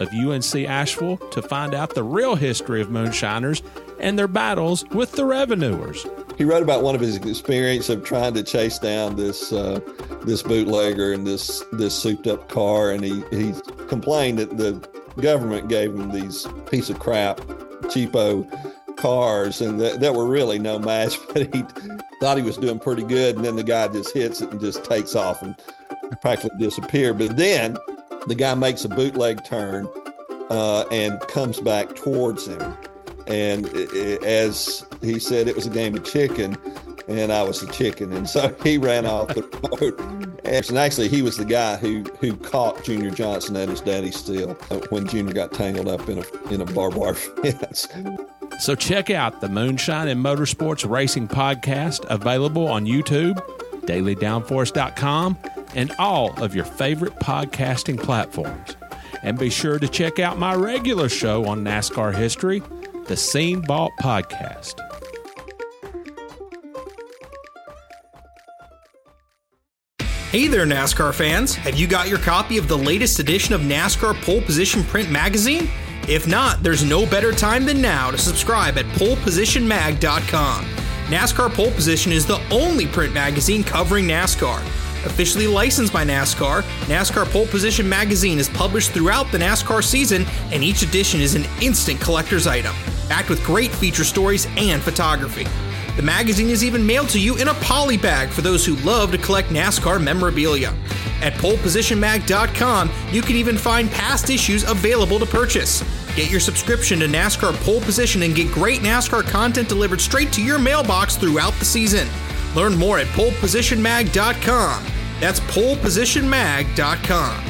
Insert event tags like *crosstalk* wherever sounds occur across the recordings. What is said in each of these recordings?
of UNC Asheville, to find out the real history of moonshiners and their battles with the revenuers. He wrote about one of his experience of trying to chase down this uh, this bootlegger in this this souped up car, and he he complained that the government gave him these piece of crap, cheapo cars, and that, that were really no match. *laughs* But he thought he was doing pretty good, and then the guy just hits it and just takes off and practically disappear. But then the guy makes a bootleg turn uh, and comes back towards him. And i- i- as he said, it was a game of chicken, and I was the chicken. And so *laughs* he ran off the road. And actually, he was the guy who, who caught Junior Johnson at his daddy's uh, when Junior got tangled up in a, in a barbed wire *laughs* fence. So check out the Moonshine and Motorsports Racing Podcast, available on YouTube, dailydownforce.com, and all of your favorite podcasting platforms. And be sure to check out my regular show on NASCAR history, the Scene Vault Podcast. Hey there, NASCAR fans! Have you got your copy of the latest edition of NASCAR Pole Position Print Magazine? If not, there's no better time than now to subscribe at polepositionmag.com. NASCAR Pole Position is the only print magazine covering NASCAR. Officially licensed by NASCAR, NASCAR Pole Position Magazine is published throughout the NASCAR season, and each edition is an instant collector's item, packed with great feature stories and photography. The magazine is even mailed to you in a poly bag for those who love to collect NASCAR memorabilia. At polepositionmag.com, you can even find past issues available to purchase. Get your subscription to NASCAR Pole Position and get great NASCAR content delivered straight to your mailbox throughout the season. Learn more at polepositionmag.com. That's polepositionmag.com.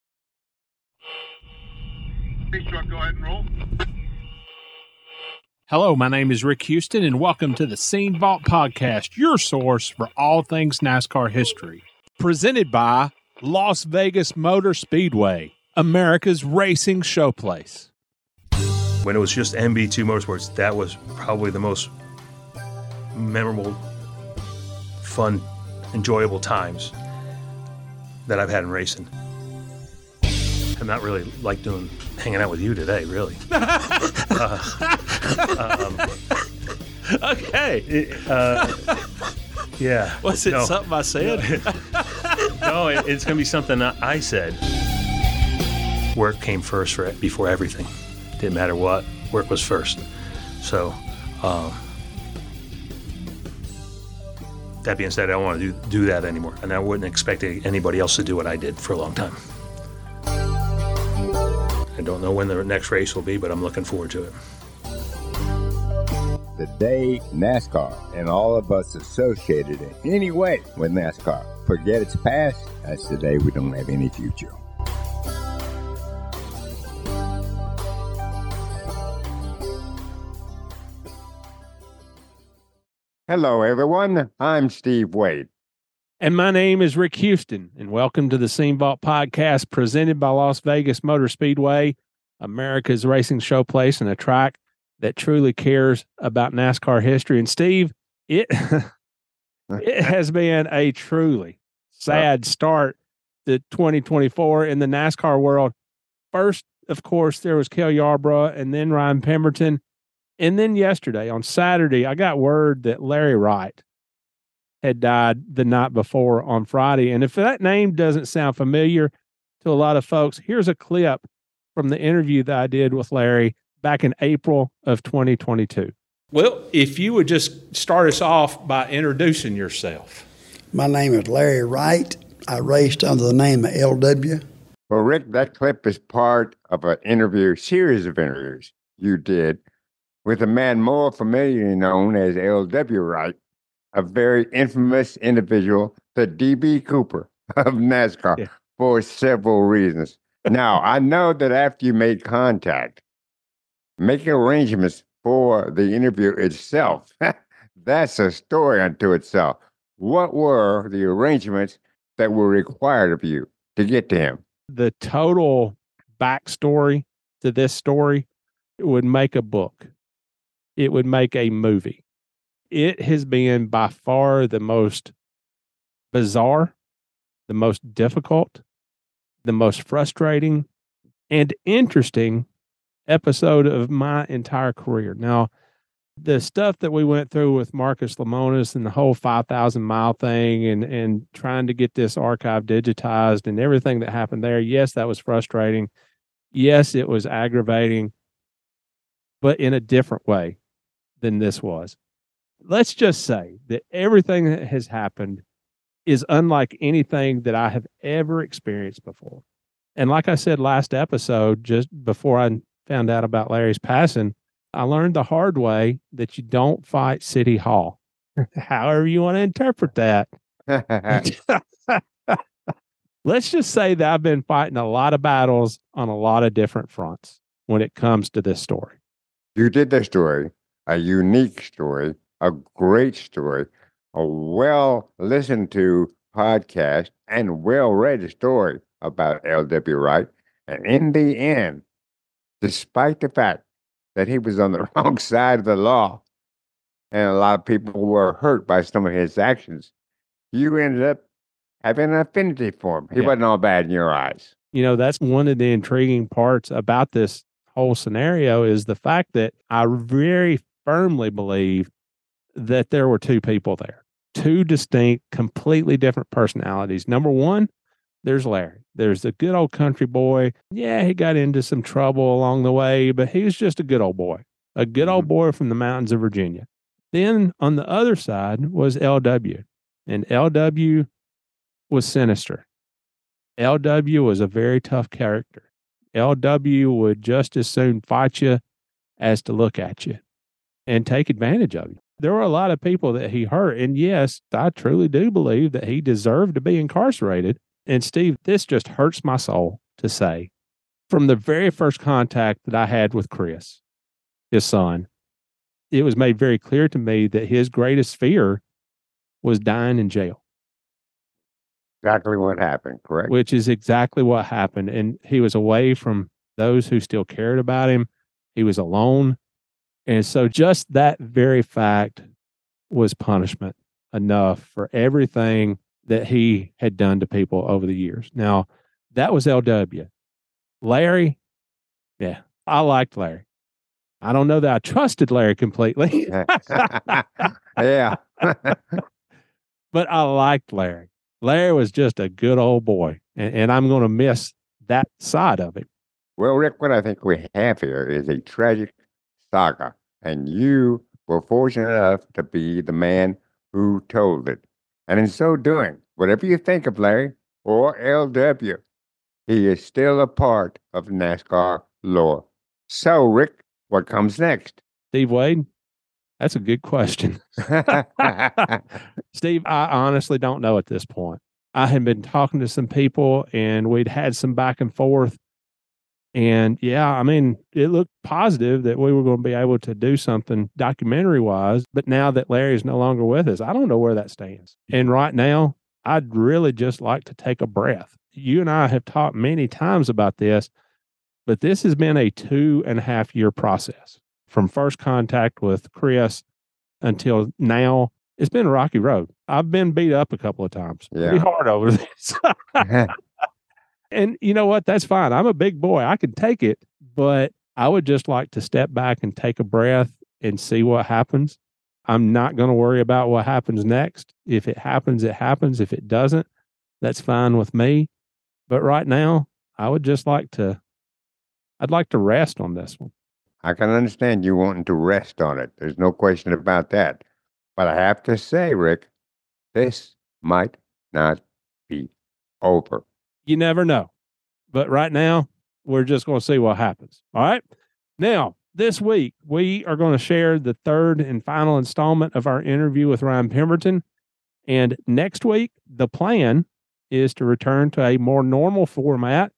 Please, truck, go ahead and roll. Hello, my name is Rick Houston, and welcome to the Scene Vault Podcast, your source for all things NASCAR history. Presented by Las Vegas Motor Speedway, America's racing showplace. when it was just MB2 Motorsports, that was probably the most memorable, fun, enjoyable times that I've had in racing. I'm not really like doing hanging out with you today, really. *laughs* Okay. Uh, yeah. Was it no, something I said? *laughs* No, it, it's going to be something I said. Work came first for before everything. Didn't matter what. Work was first. So, um, that being said, I don't want to do, do that anymore, and I wouldn't expect anybody else to do what I did for a long time. I don't know when the next race will be, but I'm looking forward to it. the day NASCAR and all of us associated in any way with NASCAR forget its past, that's the day we don't have any future. Hello, everyone. I'm Steve Wade. And my name is Rick Houston, and welcome to the Scene Vault Podcast presented by Las Vegas Motor Speedway, America's racing showplace and a track that truly cares about NASCAR history. And Steve, it *laughs* it *laughs* has been a truly sad start to 2024 in the NASCAR world. First, of course, there was Cale Yarborough and then Ryan Pemberton. And then yesterday, on Saturday, I got word that Larry Wright had died the night before on Friday. And if that name doesn't sound familiar to a lot of folks, here's a clip from the interview that I did with Larry back in April of 2022. Well, if you would just start us off by introducing yourself. My name is Larry Wright. I raced under the name of LW. Well, Rick, that clip is part of an interview, series of interviews you did with a man more familiarly known as L.W. Wright, a very infamous individual, the D.B. Cooper of NASCAR, yeah. for several reasons. now, I know that after you made contact, making arrangements for the interview itself, *laughs* that's a story unto itself. What were the arrangements that were required of you to get to him? The total backstory to this story would make a book. It would make a movie. It has been by far the most bizarre, the most difficult, the most frustrating, and interesting episode of my entire career. Now, the stuff that we went through with Marcus Lemonis and the whole 5,000 mile thing and, and trying to get this archive digitized and everything that happened there, yes, that was frustrating. Yes, it was aggravating, but in a different way than this was. Let's just say that everything that has happened is unlike anything that I have ever experienced before. And like I said last episode, just before I found out about Larry's passing, I learned the hard way that you don't fight City Hall. *laughs* However, you want to interpret that. *laughs* *laughs* Let's just say that I've been fighting a lot of battles on a lot of different fronts when it comes to this story. You did this story, a unique story, a great story, a well listened to podcast, and well read story about L.W. Wright. And in the end, despite the fact that he was on the *laughs* wrong side of the law and a lot of people were hurt by some of his actions, you ended up having an affinity for him. He yeah. wasn't all bad in your eyes. You know, that's one of the intriguing parts about this whole scenario is the fact that I very firmly believe that there were two people there, two distinct, completely different personalities. Number one, there's Larry. There's the good old country boy. Yeah, he got into some trouble along the way, but he was just a good old boy, a good old mm-hmm. boy from the mountains of Virginia. Then on the other side was LW, and LW was sinister. LW was a very tough character. LW would just as soon fight you as to look at you and take advantage of you. There were a lot of people that he hurt. And yes, I truly do believe that he deserved to be incarcerated. And Steve, this just hurts my soul to say from the very first contact that I had with Chris, his son, it was made very clear to me that his greatest fear was dying in jail. Exactly what happened, correct? Which is exactly what happened. And he was away from those who still cared about him. He was alone. And so just that very fact was punishment enough for everything that he had done to people over the years. Now, that was LW. Larry, yeah, I liked Larry. I don't know that I trusted Larry completely. *laughs* yeah. *laughs* but I liked Larry. Larry was just a good old boy, and, and I'm going to miss that side of him. Well, Rick, what I think we have here is a tragic saga, and you were fortunate enough to be the man who told it. And in so doing, whatever you think of Larry or LW, he is still a part of NASCAR lore. So, Rick, what comes next? Steve Wade? That's a good question. *laughs* *laughs* Steve, I honestly don't know at this point. I had been talking to some people and we'd had some back and forth. And yeah, I mean, it looked positive that we were going to be able to do something documentary wise. But now that Larry's no longer with us, I don't know where that stands. And right now, I'd really just like to take a breath. You and I have talked many times about this. but this has been a two and a half year process from first contact with Chris until now. It's been a rocky road. I've been beat up a couple of times pretty Yeah. hard over this. *laughs* and you know what? That's fine. I'm a big boy. I can take it, but I would just like to step back and take a breath and see what happens. I'm not going to worry about what happens next. If it happens, it happens. If it doesn't, that's fine with me. But right now, I would just like to, I'd like to rest on this one. I can understand you wanting to rest on it. There's no question about that. But I have to say, Rick, this might not be over. You never know. But right now, we're just going to see what happens. All right. Now, this week, we are going to share the third and final installment of our interview with Ryan Pemberton. And next week, the plan is to return to a more normal format.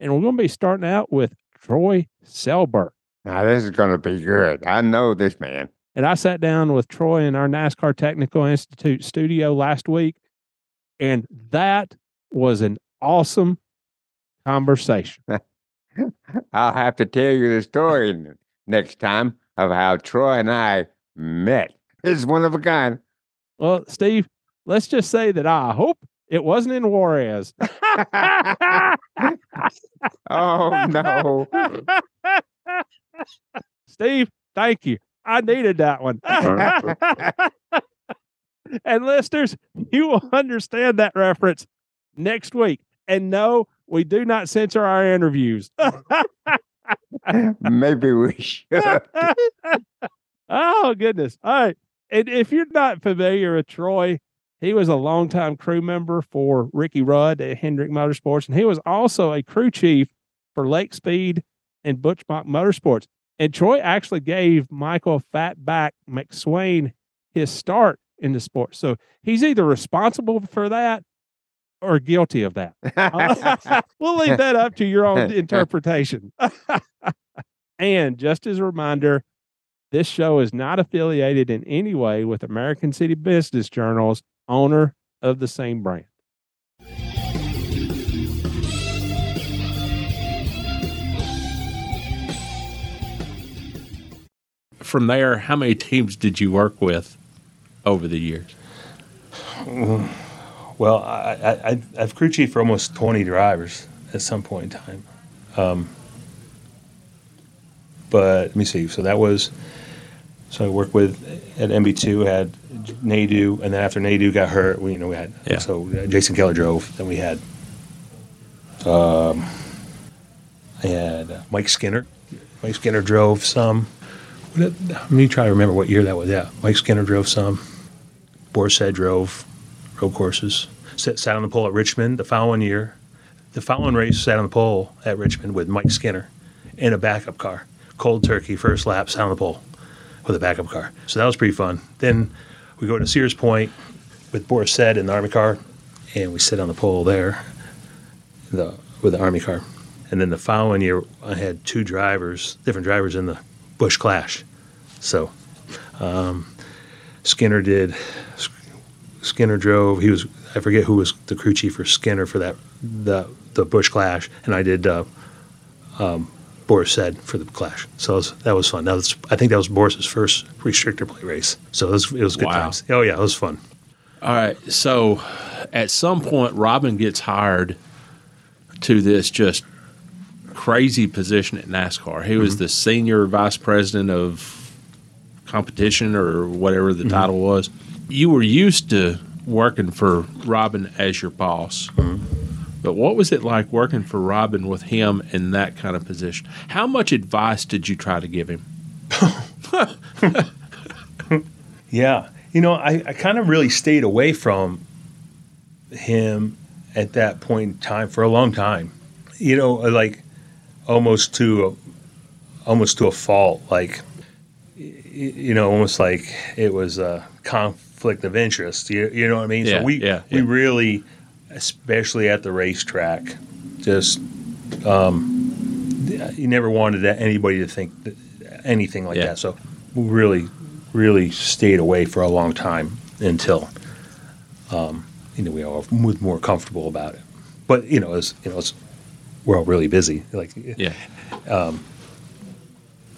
And we're going to be starting out with Troy Selberg. Now, this is going to be good. I know this man. And I sat down with Troy in our NASCAR Technical Institute studio last week, and that was an awesome conversation. *laughs* I'll have to tell you the story next time of how Troy and I met. It's one of a kind. Well, Steve, let's just say that I hope it wasn't in Juarez. *laughs* Oh, no. *laughs* Steve, thank you. I needed that one. Uh-huh. and listeners, you will understand that reference next week. And no, we do not censor our interviews. *laughs* Maybe we should. *laughs* oh, goodness. All right. And if you're not familiar with Troy, he was a longtime crew member for Ricky Rudd at Hendrick Motorsports, and he was also a crew chief for Lake Speed and Butch Mock Motorsports. And Troy actually gave Michael Fatback McSwain his start in the sport. So he's either responsible for that or guilty of that. Uh, *laughs* we'll leave that up to your own *laughs* interpretation. and just as a reminder, this show is not affiliated in any way with American City Business Journal's owner of the Scene brand. From there, how many teams did you work with over the years? Mm. Well, I, I, I've crew chief for almost 20 drivers at some point in time. Um, but let me see. So that was, so I worked with at MB2, had Nadeau, and then after Nadeau got hurt, we, you know, we had, Yeah. so Jason Keller drove. Then we had, um, I had uh, Mike Skinner. Mike Skinner drove some. What Let me try to remember what year that was. Yeah, Mike Skinner drove some. Boris Said drove road courses. Sat, sat on the pole at Richmond the following year. The following race sat on the pole at Richmond with Mike Skinner in a backup car. Cold turkey, first lap, sat on the pole with a backup car. So that was pretty fun. Then we go to Sears Point with Boris Said in the Army car, and we sit on the pole there the, with the Army car. And then the following year, I had two drivers, different drivers in the Bush Clash. So um, Skinner did. Skinner drove. He was I forget who was the crew chief for Skinner for that the the Bush Clash, and I did uh, um, Boris Said for the Clash. So it was, that was fun. That was I think that was Boris's first restrictor plate race. So it was it was good Wow. times. Oh yeah, it was fun. All right. So at some point, Robin gets hired to this just crazy position at NASCAR. He was the senior vice president of competition or whatever the title was. You were used to working for Robin as your boss. Mm-hmm. But what was it like working for Robin with him in that kind of position? How much advice did you try to give him? *laughs* Yeah. You know, I, I kind of really stayed away from him at that point in time for a long time. You know, uh, like almost to a, almost to a fault. Like, you know, almost like it was a conflict of interest. You, you know what I mean? Yeah, so we yeah, we yeah. really, especially at the racetrack, just um, you never wanted that- anybody to think that, anything like that. So we really, really stayed away for a long time until um, you know we all was more comfortable about it. But you know, as you know, as we're all really busy. Like, Yeah.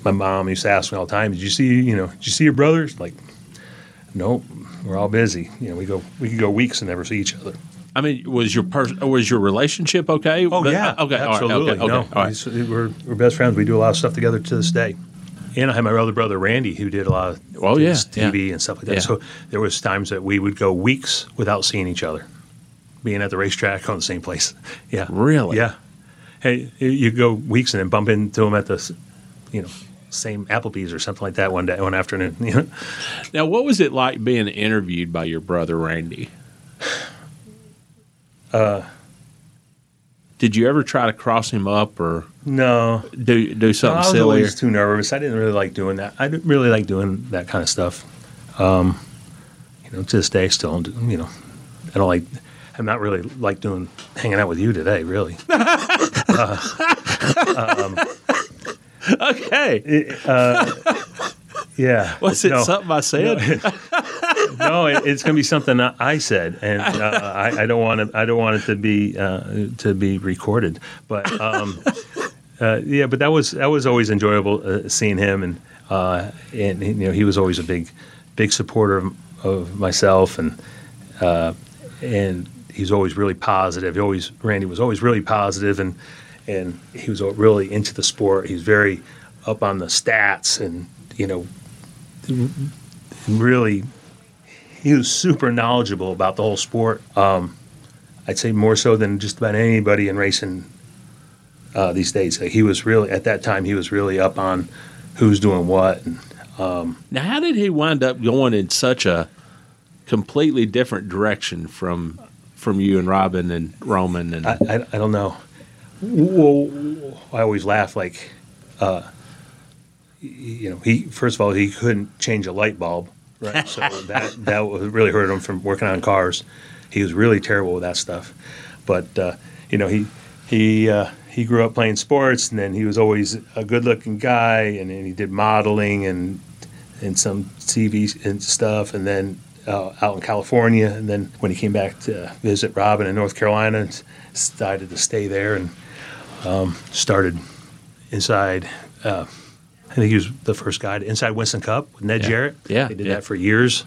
my mom used to ask me all the time, "Did you see you know? Did you see your brothers?" Like, nope, we're all busy. You know, we go we could go weeks and never see each other. I mean, was your pers- was your relationship okay? Oh But- yeah, uh, okay, absolutely. okay, okay, no, all right. we're we're best friends. We do a lot of stuff together to this day. And I had my other brother Randy, who did a lot of Oh, yeah, TV yeah. and stuff like that. Yeah. So there was times that we would go weeks without seeing each other, being at the racetrack on the same place. *laughs* Yeah, Really? Yeah. Hey, you go weeks and then bump into him at the, you know, same Applebee's or something like that one day, one afternoon. *laughs* You know, Now, what was it like being interviewed by your brother Randy? Uh, did you ever try to cross him up or no, do do I something was silly? always too nervous. I didn't really like doing that. I didn't really like doing that kind of stuff. Um, you know, to this day, still, you know, I don't like. I'm not really like doing hanging out with you today, really. *laughs* okay, Yeah. *laughs* was it No. something I said? no, *laughs* it, it's going to be something I said, and uh, I, I don't want it. I don't want it to be uh, to be recorded. But um, *laughs* uh, yeah, but that was that was always enjoyable uh, seeing him, and uh, and you know he was always a big big supporter of, of myself, and uh, and he's always really positive. He always Randy was always really positive, and and he was really into the sport. He was very up on the stats, and you know really he was super knowledgeable about the whole sport. Um, I'd say more so than just about anybody in racing uh, these days. Like, he was really at that time. He was really up on who's doing what. And, now, how did he wind up going in such a completely different direction from from you and Robin and Roman and I, I, I don't know. Well, I always laugh like, uh, you know, he first of all he couldn't change a light bulb, right? So *laughs* that that really hurt him from working on cars. He was really terrible with that stuff. But uh, you know, he he uh, he grew up playing sports, and then he was always a good-looking guy, and then he did modeling and and some TV and stuff, and then uh, out in California, and then when he came back to visit Robin in North Carolina, decided to stay there and um, started inside. Uh, I think he was the first guy to inside Winston Cup with Ned Yeah. Jarrett. Yeah, he did yeah. that for years.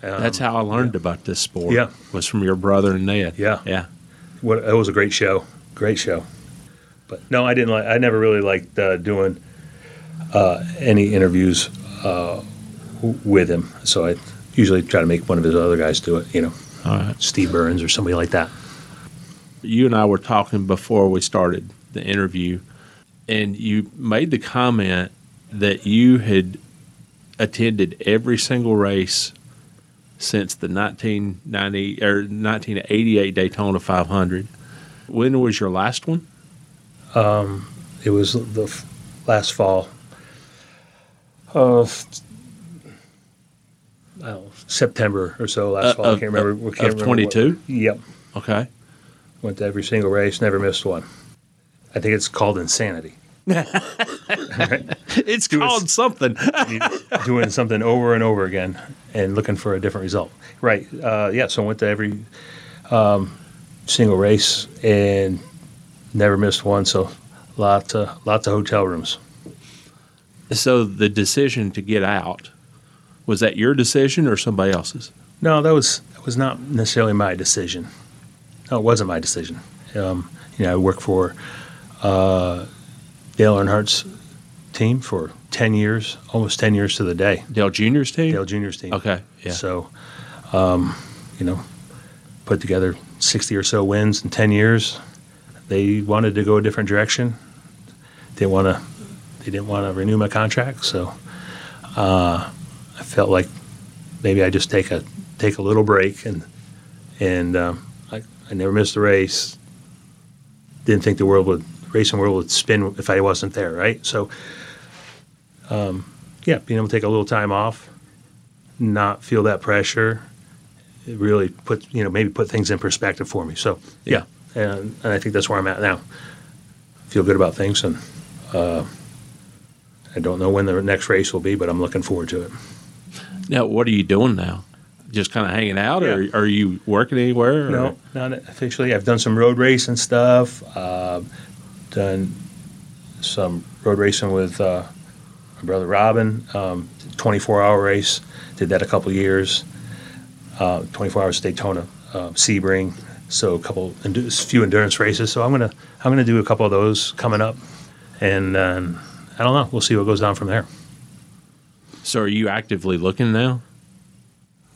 that's how I learned about this sport. Yeah. was from your brother and Ned. Yeah. yeah. What it was a great show, great show. But no, I didn't like. I never really liked uh, doing uh, any interviews uh, with him. So I usually try to make one of his other guys do it. You know, All right. Steve Byrnes or somebody like that. you and I were talking before we started the interview, and you made the comment that you had attended every single race since the 1990 or 1988 Daytona 500. When was your last one? It was the f- last fall of I know, September or so. Last Uh, fall, of- I can't remember. of- we can't of remember what- 22? Yep, Okay. went to every single race, never missed one. I think it's called insanity. *laughs* It's called something. *laughs* Doing something over and over again and looking for a different result. Right. Uh, yeah. So I went to every um, single race and never missed one. So lots of lots of hotel rooms. so the decision to get out was that your decision or somebody else's? No, that was that was not necessarily my decision. No, it wasn't my decision. Um, you know, I worked for uh, Dale Earnhardt's team for ten years, almost ten years to the day. Dale Junior's team. Dale Junior's team. Okay. Yeah. So, um, you know, put together 60 or so wins in 10 years. They wanted to go a different direction. They want to. They didn't want to renew my contract, so uh, I felt like maybe I just take a take a little break and and um, I, I never missed a race. Didn't think the world would racing world would spin if I wasn't there, right? So, um, yeah, being able to take a little time off, not feel that pressure, it really put you know maybe put things in perspective for me. So yeah, and, and I think that's where I'm at now. Feel good about things, and uh, I don't know when the next race will be, but I'm looking forward to it. Now, what are you doing now? Just kind of hanging out, or are you working anywhere? or- No, not officially. I've done some road racing stuff. Uh, done some road racing with uh, my brother Robin, um, 24 hour race. Did that a couple years. Uh, 24 hours Daytona, uh, Sebring. So a couple, a few endurance races. So I'm gonna I'm gonna do a couple of those coming up, and um, I don't know. We'll see what goes on from there. So are you actively looking now?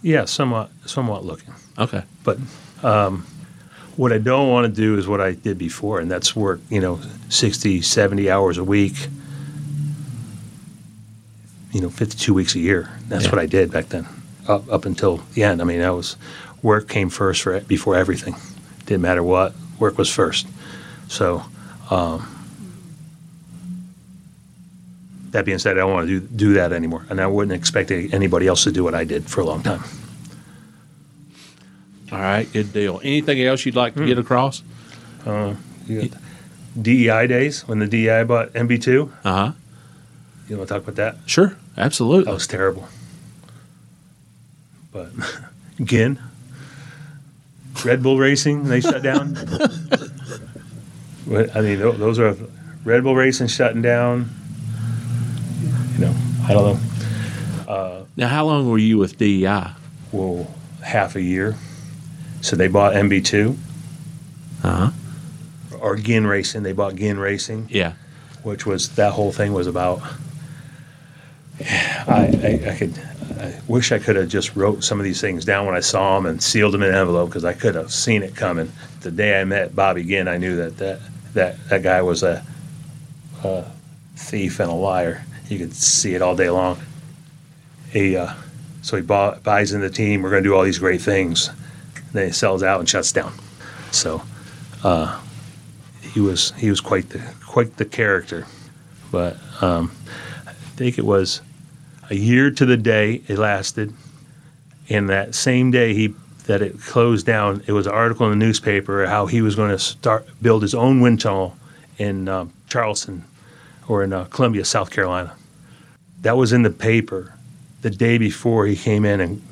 Yeah, somewhat somewhat looking. Okay. But um, what I don't want to do is what I did before, and that's work, you know, 60, 70 hours a week, you know, 52 weeks a year. That's Yeah. what I did back then, up, up until the end. I mean, I was work came first for before everything. Didn't matter what, work was first. So, um, that being said, I don't want to do, do that anymore, and I wouldn't expect anybody else to do what I did for a long time. All right, good deal. Anything else you'd like to get across? Uh, you got DEI days when the DEI bought MB2. Uh huh. You want to talk about that? Sure, absolutely. That was terrible. But *laughs* again, Red Bull Racing, they shut down. *laughs* I mean, those are Red Bull Racing shutting down. You know, I don't know. Uh, now, how long were you with DEI? Well, half a year. So they bought MB2. Uh huh. Or Ginn Racing. They bought Ginn Racing. Yeah. Which was that whole thing was about. I, I, I could. I wish I could have just wrote some of these things down when I saw them and sealed them in an envelope because I could have seen it coming. The day I met Bobby Ginn, I knew that that that, that guy was a, a thief and a liar. You could see it all day long. He uh, so he bought, buys in the team. We're going to do all these great things. Then he sells out and shuts down. So uh, he was he was quite the quite the character. But um, I think it was a year to the day it lasted. And that same day he that it closed down, it was an article in the newspaper how he was going to start build his own wind tunnel in um, Charleston or in uh, Columbia, South Carolina. That was in the paper the day before he came in and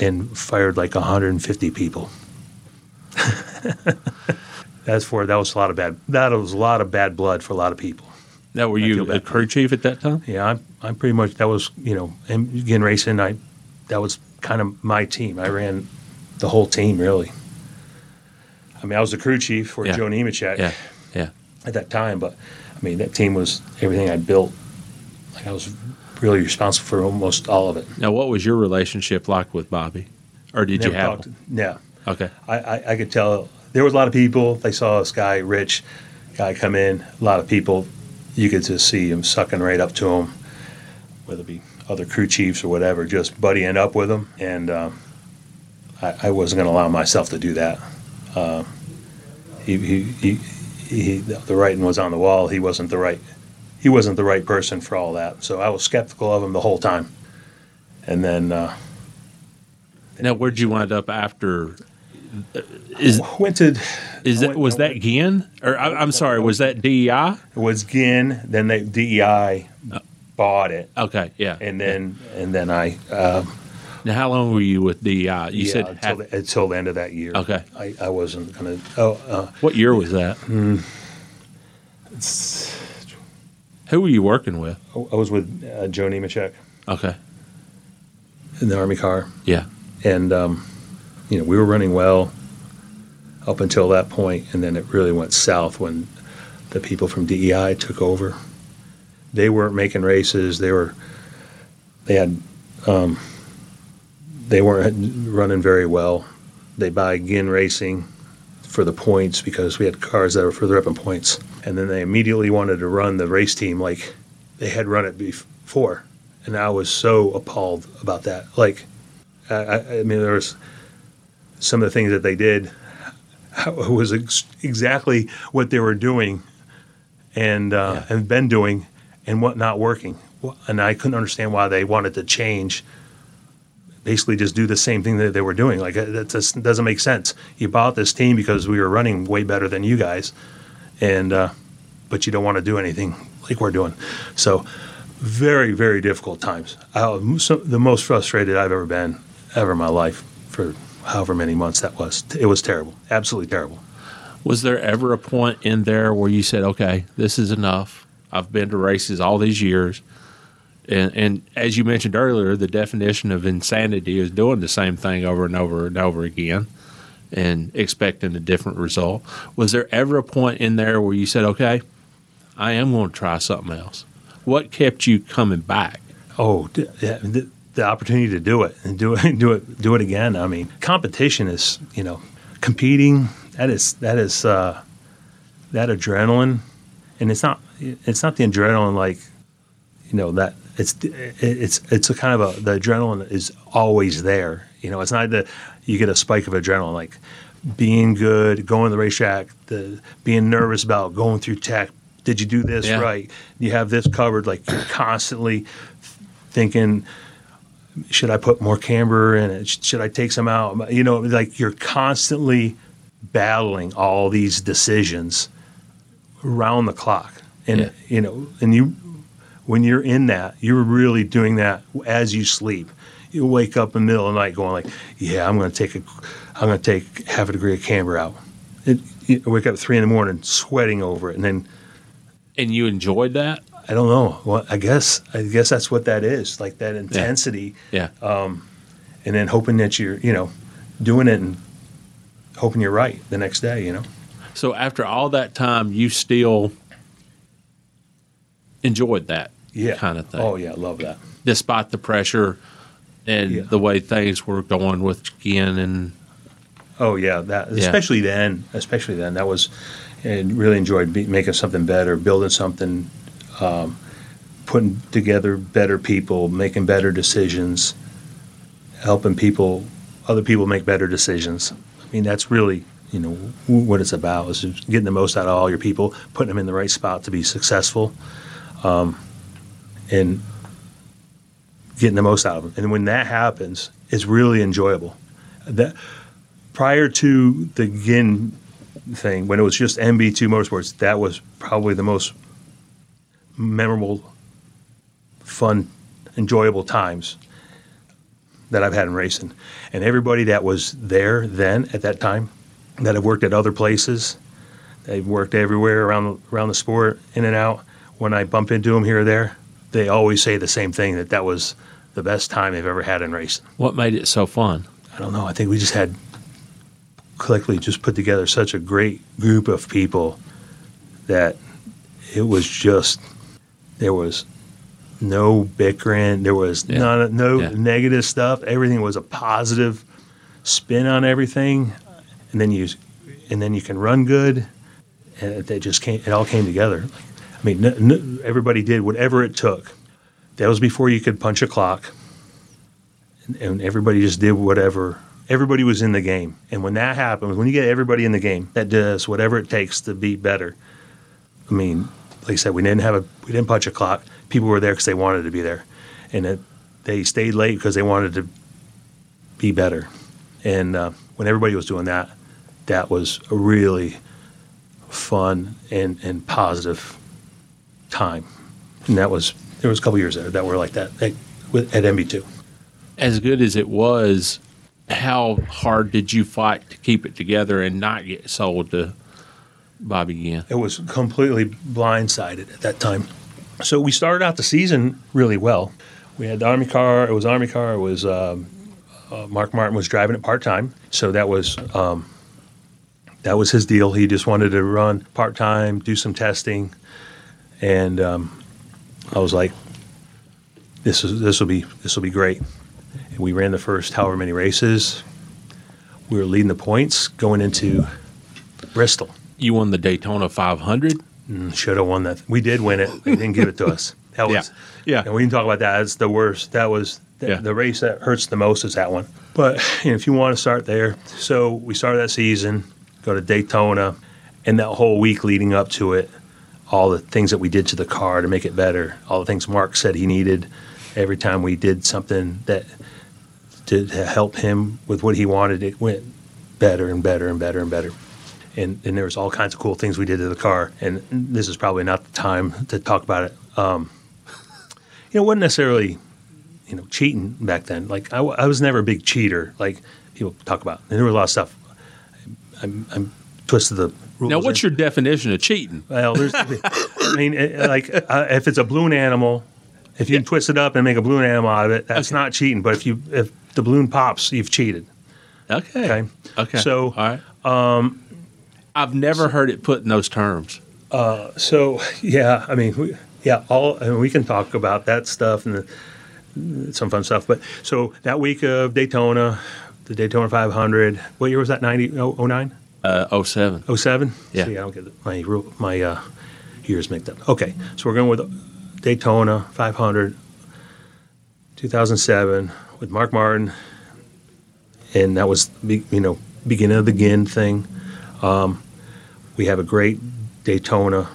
and fired like 150 people. *laughs* That's for that was a lot of bad. That was a lot of bad blood for a lot of people. Now, were I you a crew chief at that time? Yeah, I'm, I'm pretty much. That was you know, and again racing. I that was kind of my team. I ran the whole team really. I mean, I was the crew chief for Yeah. Joe Nemechek Yeah. Yeah. at that time, but I mean that team was everything I built. Like I was really responsible for almost all of it. Now, what was your relationship like with Bobby? Or did you have talked- Yeah. Okay. I, I, I could tell there was a lot of people. They saw this guy, Rich, guy come in. A lot of people, you could just see him sucking right up to him, whether it be other crew chiefs or whatever, just buddying up with him. And um, I, I wasn't going to allow myself to do that. Uh, he, he, he, he, the writing was on the wall. He wasn't the right. He wasn't the right person for all that. So I was skeptical of him the whole time. And then uh, Now, where'd you wind up after? uh, Is went to is that was that Ginn or I, I'm sorry, was that DEI? It was Ginn. Then they DEI bought it. Okay, yeah. And then and then I. Um, Now, how long were you with DEI? You yeah, said until, half, the, until the end of that year. Okay. I, I wasn't gonna. Oh, uh, what year was that? hmm. Who were you working with? I was with uh, Joe Nemechek Okay. in the Army car. Yeah. And um, you know we were running well up until that point, and then it really went south when the people from DEI took over. They weren't making races. They were. They had. Um, they weren't running very well. They buy Ginn Racing for the points because we had cars that were further up in points, and then they immediately wanted to run the race team like they had run it before, and I was so appalled about that. Like, I, I I mean, there was some of the things that they did *laughs* was ex- exactly what they were doing and uh, and been doing and what not working. And I couldn't understand why they wanted to change. Basically, just do the same thing that they were doing. Like that just doesn't make sense. You bought this team because we were running way better than you guys, and uh, but you don't want to do anything like we're doing. So, very very difficult times. I was the most frustrated I've ever been ever in my life for however many months that was. It was terrible, absolutely terrible. Was there ever a point in there where you said, "Okay, this is enough. I've been to races all these years." And, and as you mentioned earlier, the definition of insanity is doing the same thing over and over and over again and expecting a different result. Was there ever a point in there where you said, okay, I am going to try something else? What kept you coming back? Oh, the, the opportunity to do it and do it, *laughs* do it, do it again. I mean, competition is, you know, competing. That is that is uh, that adrenaline, and it's not it's not the adrenaline like, you know, that it's it's it's a kind of a the adrenaline is always there. You know, it's not that you get a spike of adrenaline like being good, going to the racetrack, the being nervous about going through tech. Did you do this Yeah. right? You have this covered. Like you're constantly thinking, should I put more camber in it? Should I take some out? You know, like you're constantly battling all these decisions around the clock, and Yeah. you know, and you when you're in that, you're really doing that as you sleep. You wake up in the middle of the night going like, "Yeah, I'm going to take a, I'm going to take half a degree of camber out." It, you wake up at three in the morning sweating over it, and then And you enjoyed that? I don't know. Well, I guess I guess that's what that is, like that intensity, Yeah. Um, and then hoping that you're, you know, doing it and hoping you're right the next day. You know. So after all that time, you still enjoyed that Yeah. kind of thing, Oh yeah, love that. despite the pressure and Yeah. the way things were going with Ginn and Oh yeah, that Yeah. especially then, especially then that was, and really enjoyed be, making something better, building something, um, putting together better people, making better decisions, helping people, other people make better decisions. I mean, that's really you know what it's about is getting the most out of all your people, putting them in the right spot to be successful, um, and getting the most out of them. And when that happens, it's really enjoyable. That prior to the Ginn thing, when it was just MB2 Motorsports, that was probably the most memorable, fun, enjoyable times that I've had in racing. And everybody that was there then at that time, that have worked at other places, they've worked everywhere around around the sport, in and out. When I bump into them here or there, they always say the same thing that that was the best time they've ever had in racing. what made it so fun? I don't know. I think we just had collectively just put together such a great group of people that it was just there was no bickering, there was Yeah. none, no Yeah. negative stuff. Everything was a positive spin on everything, and then you and then you can run good, and they just came. It all came together. I mean, n- n- everybody did whatever it took. That was before you could punch a clock and everybody just did whatever. Everybody was in the game, and when that happens, when you get everybody in the game, that does whatever it takes to be better. I mean, like I said, we didn't have a we didn't punch a clock. People were there because they wanted to be there, and it, they stayed late because they wanted to be better. And uh, when everybody was doing that, that was a really fun and, and positive time. And that was there was a couple years there that were like that at, at MB two. As good as it was, how hard did you fight to keep it together and not get sold to Bobby Ginn? it was completely blindsided at that time. So we started out the season really well. We had the Army car. It was Army car. It was um, uh, Mark Martin was driving it part time. So that was um, that was his deal. He just wanted to run part time, do some testing, and um, I was like, "This is this will be this will be great." And we ran the first however many races. We were leading the points going into Bristol. You won the Daytona 500. Should have won that. We did win it. They didn't give it to us. *laughs* That was, Yeah. And we can talk about that. That's the worst. That was the, Yeah. the race that hurts the most is that one. But you know, if you want to start there, so we started that season, go to Daytona, and that whole week leading up to it, all the things that we did to the car to make it better, all the things Mark said he needed. Every time we did something that to, to help him with what he wanted, it went better and better and better and better and, and there was all kinds of cool things we did to the car. And this is probably not the time to talk about it. Um, you know, it wasn't necessarily, you know, cheating back then. Like I was never a big cheater, like people talk about. And there was a lot of stuff. I, I twisted the rules. Now, what's in- your definition of cheating? Well, there's, I mean, eh, like uh, if it's a balloon animal, if you twist it up and make a balloon animal out of it, that's not cheating. But if you if the balloon pops, you've cheated. Okay. Okay. Okay. So, all right. Um, I've never heard it put in those terms. Uh, So yeah, I mean, we, yeah, all I mean, we can talk about that stuff and the, some fun stuff. But so that week of Daytona, the Daytona 500. What year was that? 90, oh, 09? Uh, 07. 07? Yeah. See, I don't get my my uh, years mixed up. Okay, so we're going with Daytona 500, 2007 with Mark Martin, and that was you know beginning of the Ginn thing. Um, we have a great Daytona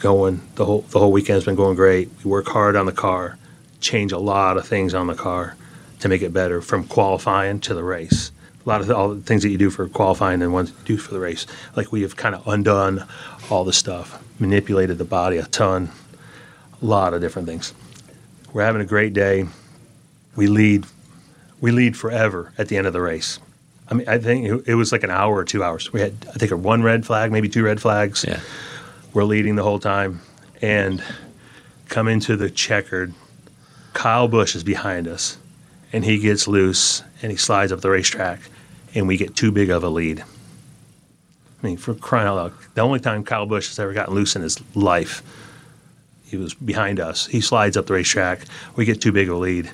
going. The whole the whole weekend's been going great. We work hard on the car, change a lot of things on the car to make it better from qualifying to the race. A lot of all the things that you do for qualifying and ones you do for the race. Like we have kind of undone all the stuff, manipulated the body a ton, a lot of different things. We're having a great day. We lead, we lead forever at the end of the race. I mean, I think it, it was like an hour or two hours. We had, I think, a one red flag, maybe two red flags. Yeah. We're leading the whole time, and come into the checkered. Kyle Busch is behind us, and he gets loose and he slides up the racetrack, and we get too big of a lead. I mean, for crying out loud, the only time Kyle Busch has ever gotten loose in his life, he was behind us. He slides up the racetrack. We get too big of a lead,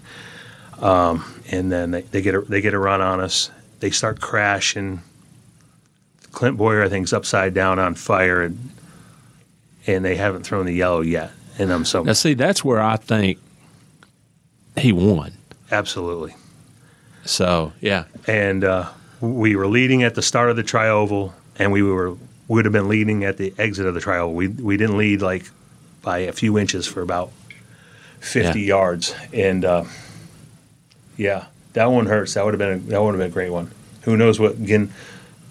um, and then they, they get a, they get a run on us. They start crashing. Clint Bowyer, I think, is upside down on fire, and and they haven't thrown the yellow yet. And I'm so Now, see, that's where I think he won. absolutely. So, yeah. and uh, we were leading at the start of the trioval, and we were would have been leading at the exit of the trioval. We we didn't lead like by a few inches for about fifty Yeah. yards, and uh, yeah, that one hurts. That would have been a, that would have been a great one. Who knows what Ginn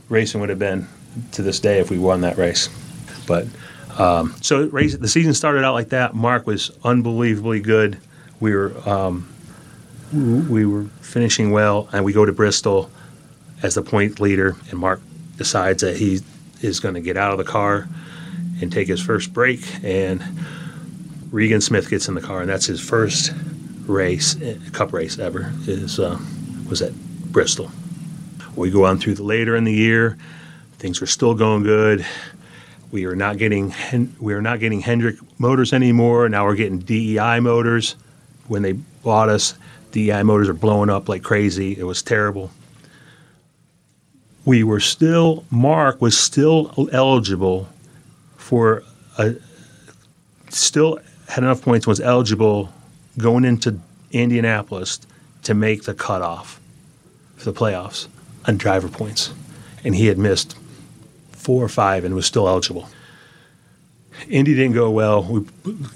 Racing would have been to this day if we won that race, but. Um, so race, the season started out like that. Mark was unbelievably good. We were um, we were finishing well, and we go to Bristol as the point leader, and Mark decides that he is going to get out of the car and take his first break, and Regan Smith gets in the car, and that's his first race, eh, cup race ever. Is uh, was at Bristol. We go on through the later in the year, things are still going good. We are not getting we are not getting Hendrick motors anymore. Now we're getting DEI motors. When they bought us, DEI motors are blowing up like crazy. It was terrible. We were still Mark was still eligible for a still had enough points was eligible going into Indianapolis to make the cutoff for the playoffs on driver points, and he had missed four or five and was still eligible. Indy didn't go well. We,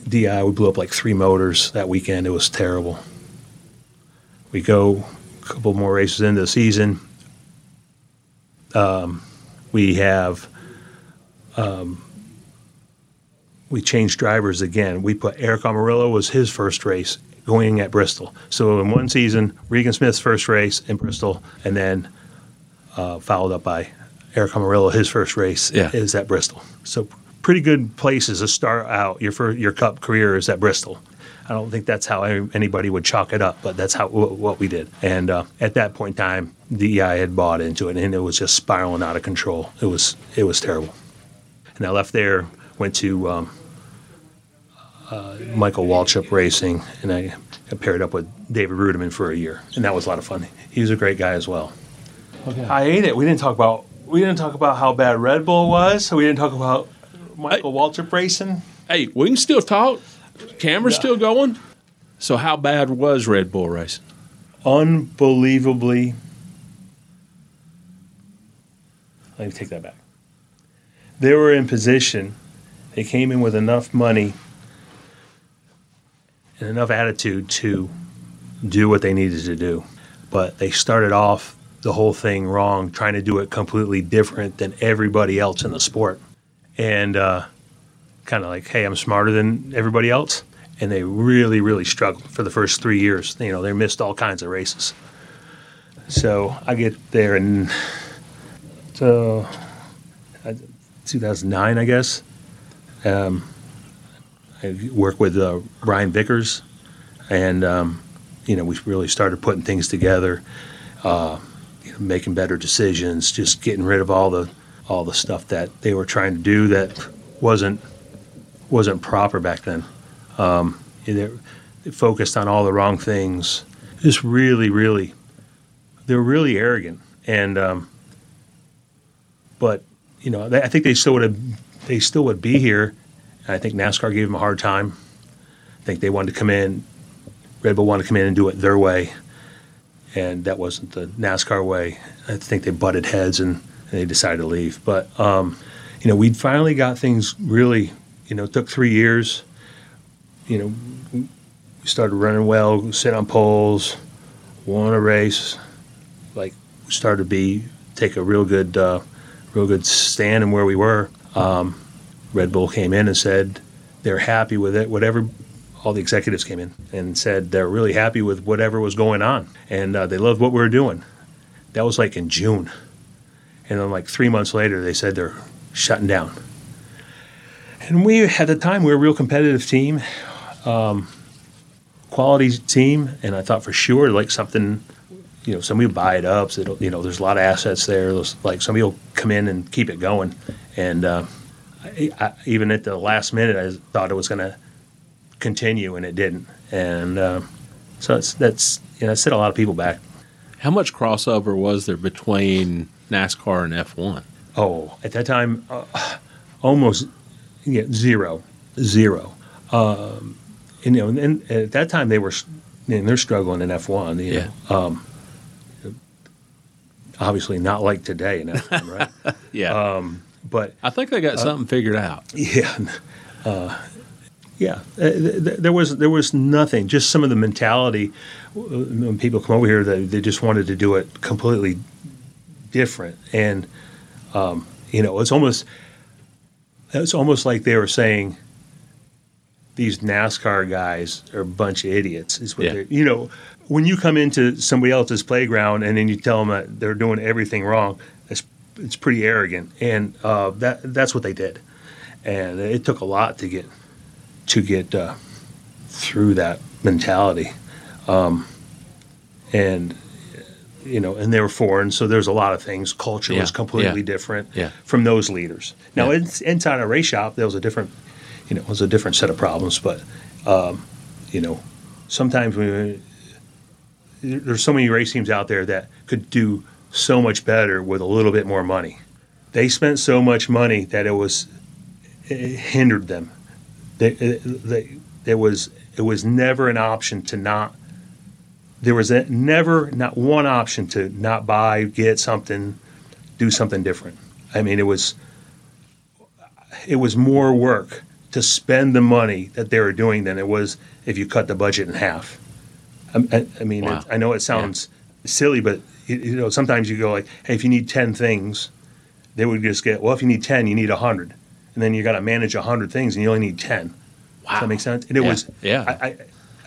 DI, we blew up like three motors that weekend. It was terrible. We go a couple more races into the season. Um, we have um, we changed drivers again. We put Aric Almirola was his first race going at Bristol. So in one season, Regan Smith's first race in Bristol, and then uh, followed up by Aric Almirola. His first race Yeah. is at Bristol. So pretty good places to start out your fir- your Cup career is at Bristol. I don't think that's how anybody would chalk it up, but that's how what we did. And uh, at that point in time, DEI had bought into it, and it was just spiraling out of control. It was it was terrible. And I left there, went to um, uh, Michael Waltrip Racing, and I paired up with David Reutimann for a year, and that was a lot of fun. He was a great guy as well. Okay. I ate it. We didn't talk about we didn't talk about how bad Red Bull was. So we didn't talk about Michael Waltrip racing. Hey, we can still talk. Camera's still going. So, how bad was Red Bull racing? Unbelievably. Let me take that back. They were in position. They came in with enough money and enough attitude to do what they needed to do. But they started off the whole thing wrong, trying to do it completely different than everybody else in the sport. And uh, kind of like, hey, I'm smarter than everybody else. And they really, really struggled for the first three years. You know, they missed all kinds of races. So I get there in so I 2009, I guess. Um, I work with uh, Brian Vickers, and um, you know we really started putting things together, uh, you know, making better decisions, just getting rid of all the all the stuff that they were trying to do that wasn't wasn't proper back then. Um, they, focused on all the wrong things. Just really, really, they were really arrogant, and um, but you know, they, I think they still would have, they still would be here. I think NASCAR gave them a hard time. I think they wanted to come in, Red Bull wanted to come in and do it their way, and that wasn't the NASCAR way. I think they butted heads and, and they decided to leave. But um, you know, we finally got things really. You know, it took three years. You know, we started running well, sit on poles, won a race. Like, started to be take a real good. Uh, real good stand in where we were. Um, Red Bull came in and said they're happy with it. Whatever, all the executives came in and said they're really happy with whatever was going on, and uh, they loved what we were doing. That was like in June, and then like three months later, they said they're shutting down. And we, at the time, we were a real competitive team, um, quality team, and I thought for sure like something you know, somebody will buy it up. So you know, there's a lot of assets there. There's, like somebody will come in and keep it going. And uh, I, I, even at the last minute, I thought it was going to continue, and it didn't. And uh, so it's, that's you know, it set a lot of people back. How much crossover was there between NASCAR and F1? Oh, at that time, uh, almost yeah, zero, zero. Um, and, you know, and at that time they were, and they're struggling in F1. You know? yeah. Um, obviously not like today in F1, right? *laughs* yeah. Um, but I think they got uh, something figured out. *laughs* Yeah. Uh, yeah, uh, there was there was nothing. Just some of the mentality uh, when people come over here, they, they just wanted to do it completely different, and um, you know, it's almost it's almost like they were saying these NASCAR guys are a bunch of idiots. Is what yeah. you know when you come into somebody else's playground and then you tell them that they're doing everything wrong, it's it's pretty arrogant, and uh, that that's what they did, and it took a lot to get to get uh, through that mentality, um, and you know, and they were foreign, so there's a lot of things. Culture yeah. was completely yeah. different yeah. from those leaders. Now, inside a race shop, there was a different, you know, it was a different set of problems, but um, you know, sometimes we there's so many race teams out there that could do so much better with a little bit more money. They spent so much money that it was it hindered them. They, they, there was it was never an option to not. There was a, never not one option to not buy, get something, do something different. I mean, it was it was more work to spend the money that they were doing than it was if you cut the budget in half. I, I mean, wow. it, I know it sounds yeah. silly, but you know, sometimes you go like, "Hey, if you need ten things," they would just get, "Well, if you need ten, you need a hundred, and then you got to manage hundred things, and you only need ten. Wow. Does that make sense? And it yeah. was, yeah. I, I,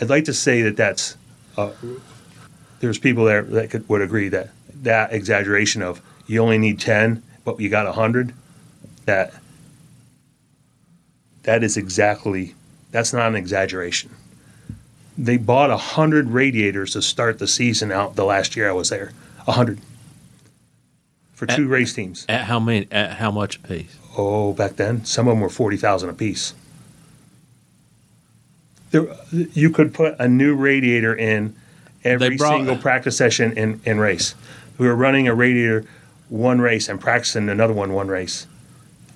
would like to say that that's uh, there's people there that could, would agree that that exaggeration of you only need ten, but you got hundred, that that is exactly that's not an exaggeration they bought a hundred radiators to start the season out. The last year I was there, a hundred for two at, race teams. At how many? At how much a piece? Oh, back then some of them were forty thousand a piece. There, you could put a new radiator in every brought, single practice session in, in race. We were running a radiator one race and practicing another one one race,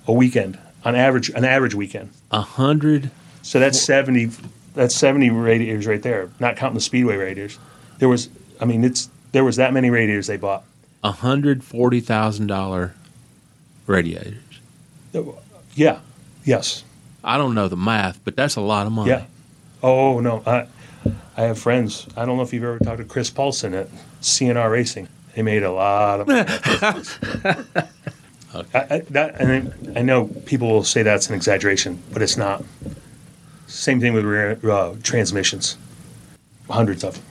a weekend on average an average weekend. A hundred. So that's seventy that's 70 radiators right there, not counting the speedway radiators. There was, I mean, it's there was that many radiators they bought. A hundred forty thousand dollar radiators. Yeah. Yes. I don't know the math, but that's a lot of money. Yeah. Oh no, I I have friends. I don't know if you've ever talked to Chris Paulson at CNR Racing. They made a lot of okay. *laughs* I, I, that, and I know people will say that's an exaggeration, but it's not. Same thing with uh, transmissions, hundreds of them.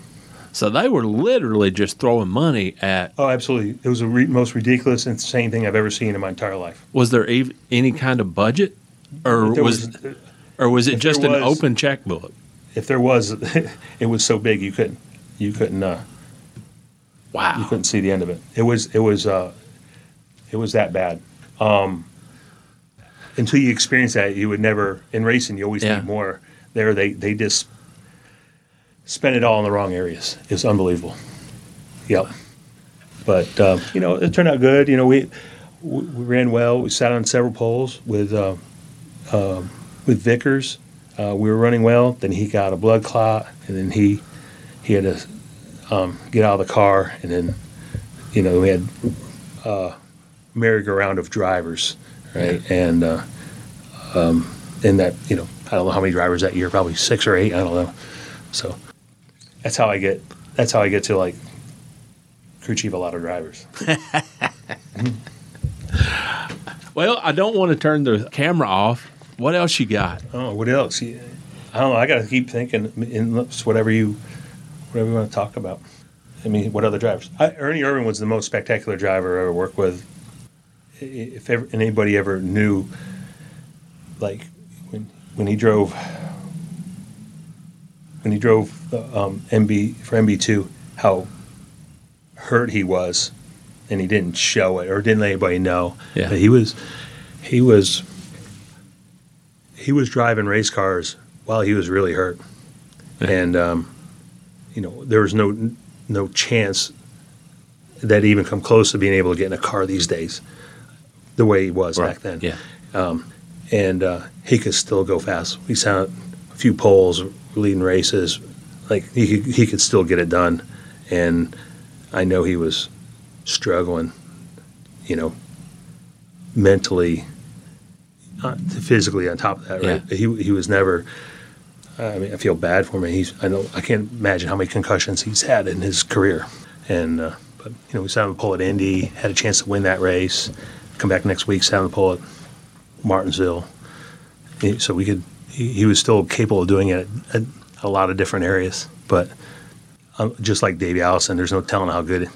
So they were literally just throwing money at. Oh, absolutely. It was the re- most ridiculous, insane thing I've ever seen in my entire life. Was there ev- any kind of budget, or was, was- or was it just there an open checkbook? If there was, *laughs* it was so big you couldn't, you couldn't, uh, wow you couldn't see the end of it. It was, it was, uh, it was that bad. Um, until you experience that, you would never in racing. You always Yeah. need more. There, they they just spent it all in the wrong areas. It's unbelievable. Yep. But um, you know, it turned out good. You know, we we we ran well. We sat on several poles with uh, uh, with Vickers. Uh, we were running well. Then he got a blood clot, and then he he had to um, get out of the car, and then you know we had uh, merry-go-round of drivers, right? And uh, um, and that you know I don't know how many drivers that year, probably six or eight. I don't know. So that's how I get. That's how I get to like crew chief a lot of drivers. *laughs* Well, I don't want to turn the camera off. What else you got? Oh, what else? I don't know. I got to keep thinking in whatever you whatever you want to talk about. I mean, what other drivers? I, Ernie Irvan was the most spectacular driver I ever worked with. If ever, anybody ever knew, like when when he drove when he drove um, MB for MB two, how hurt he was, and he didn't show it or didn't let anybody know. Yeah. But he was he was he was driving race cars while he was really hurt, and um, you know there was no no chance that he even come close to being able to get in a car these days, the way he was back then. Yeah. and uh, he could still go fast. We sat a few poles, leading races, like he could, he could still get it done, and I know he was struggling, you know, mentally, uh, physically on top of that. Right? He he was never. I mean, I feel bad for him. He's I know I can't imagine how many concussions he's had in his career, and uh, but you know we saw him pull at Indy, had a chance to win that race, come back next week, saw him pull at Martinsville. So we could, he, he was still capable of doing it at a lot of different areas. But um, just like Davey Allison, there's no telling how good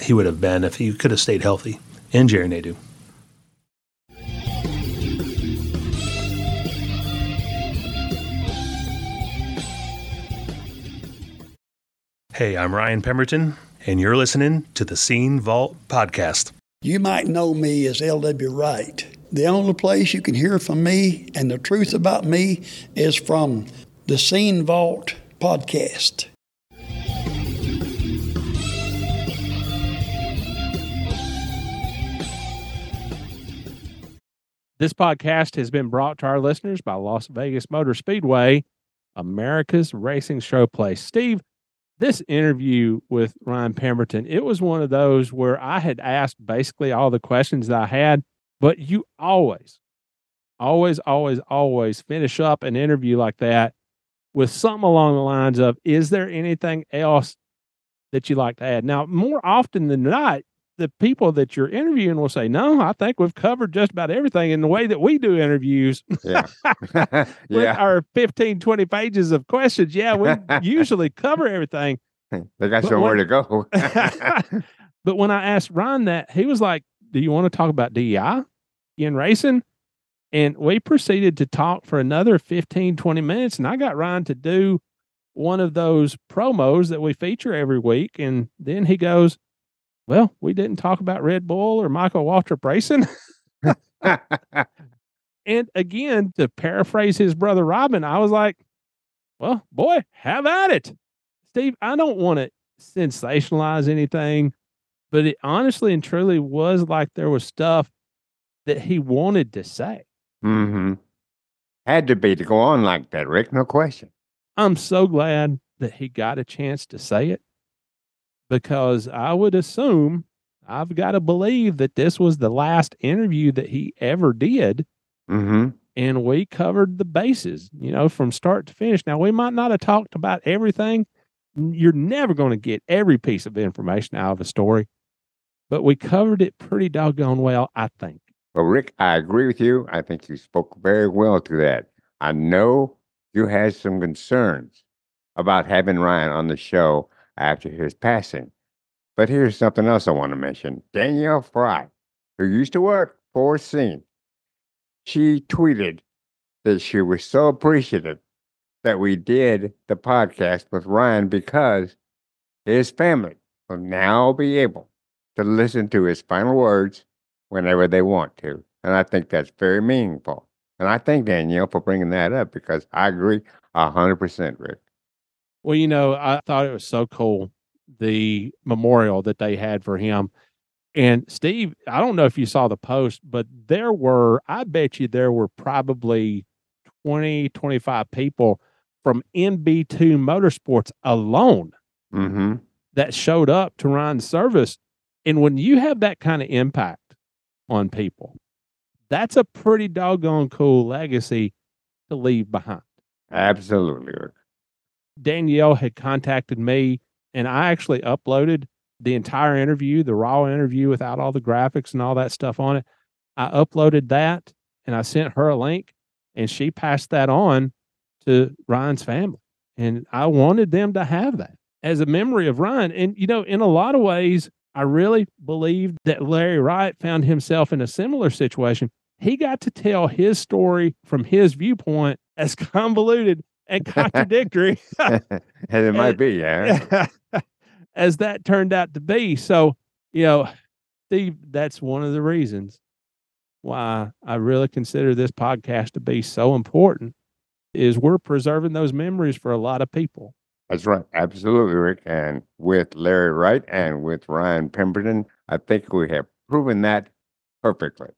he would have been if he could have stayed healthy. And Jerry Nadeau. Hey, I'm Ryan Pemberton, and you're listening to the Scene Vault podcast. You might know me as L.W. Wright. The only place you can hear from me and the truth about me is from the Scene Vault podcast. This podcast has been brought to our listeners by Las Vegas Motor Speedway, America's racing showplace. Steve, this interview with Ryan Pemberton, it was one of those where I had asked basically all the questions that I had, but you always, always, always, always finish up an interview like that with something along the lines of, is there anything else that you like to add? Now, more often than not, the people that you're interviewing will say, No, I think we've covered just about everything in the way that we do interviews Yeah. *laughs* with yeah. our 15, 20 pages of questions. Yeah, we *laughs* usually cover everything. They got But somewhere to go. *laughs* but when I asked Ron that, he was like, Do you want to talk about DEI in racing? And we proceeded to talk for another 15, 20 minutes. And I got Ryan to do one of those promos that we feature every week. And then he goes, Well, we didn't talk about Red Bull or Michael Waltrip racing. *laughs* And again, to paraphrase his brother Robin, I was like, well, boy, have at it. Steve, I don't want to sensationalize anything, but it honestly and truly was like there was stuff that he wanted to say. Mm-hmm. Had to be to go on like that, Rick. No question. I'm so glad that he got a chance to say it because I would assume I've got to believe that this was the last interview that he ever did. hmm and we covered the bases, you know, from start to finish. Now, we might not have talked about everything. You're never going to get every piece of information out of a story, but we covered it pretty doggone well, I think. Well, Rick, I agree with you. I think you spoke very well to that. I know you had some concerns about having Ryan on the show after his passing. But here's something else I want to mention. Danielle Fry, who used to work for Scene, she tweeted that she was so appreciative that we did the podcast with Ryan because his family will now be able to listen to his final words whenever they want to. And I think that's very meaningful. And I thank Danielle for bringing that up because I agree 100%, Rick. Well, you know, I thought it was so cool the memorial that they had for him. And Steve, I don't know if you saw the post, but there were, I bet you there were probably 20, 25 people from MB2 Motorsports alone Mm-hmm. that showed up to Ryan's service. And when you have that kind of impact on people, that's a pretty doggone cool legacy to leave behind. Absolutely. Danielle had contacted me, and I actually uploaded the entire interview, the raw interview without all the graphics and all that stuff on it. I uploaded that and I sent her a link, and she passed that on to Ryan's family. And I wanted them to have that as a memory of Ryan. And, you know, in a lot of ways, I really believe that Larry Wright found himself in a similar situation. He got to tell his story from his viewpoint as *laughs* convoluted and contradictory *laughs* and it might be, yeah. *laughs* as that turned out to be. So, you know, Steve, that's one of the reasons why I really consider this podcast to be so important is we're preserving those memories for a lot of people. That's right. Absolutely, Rick. And with Larry Wright and with Ryan Pemberton, I think we have proven that perfectly.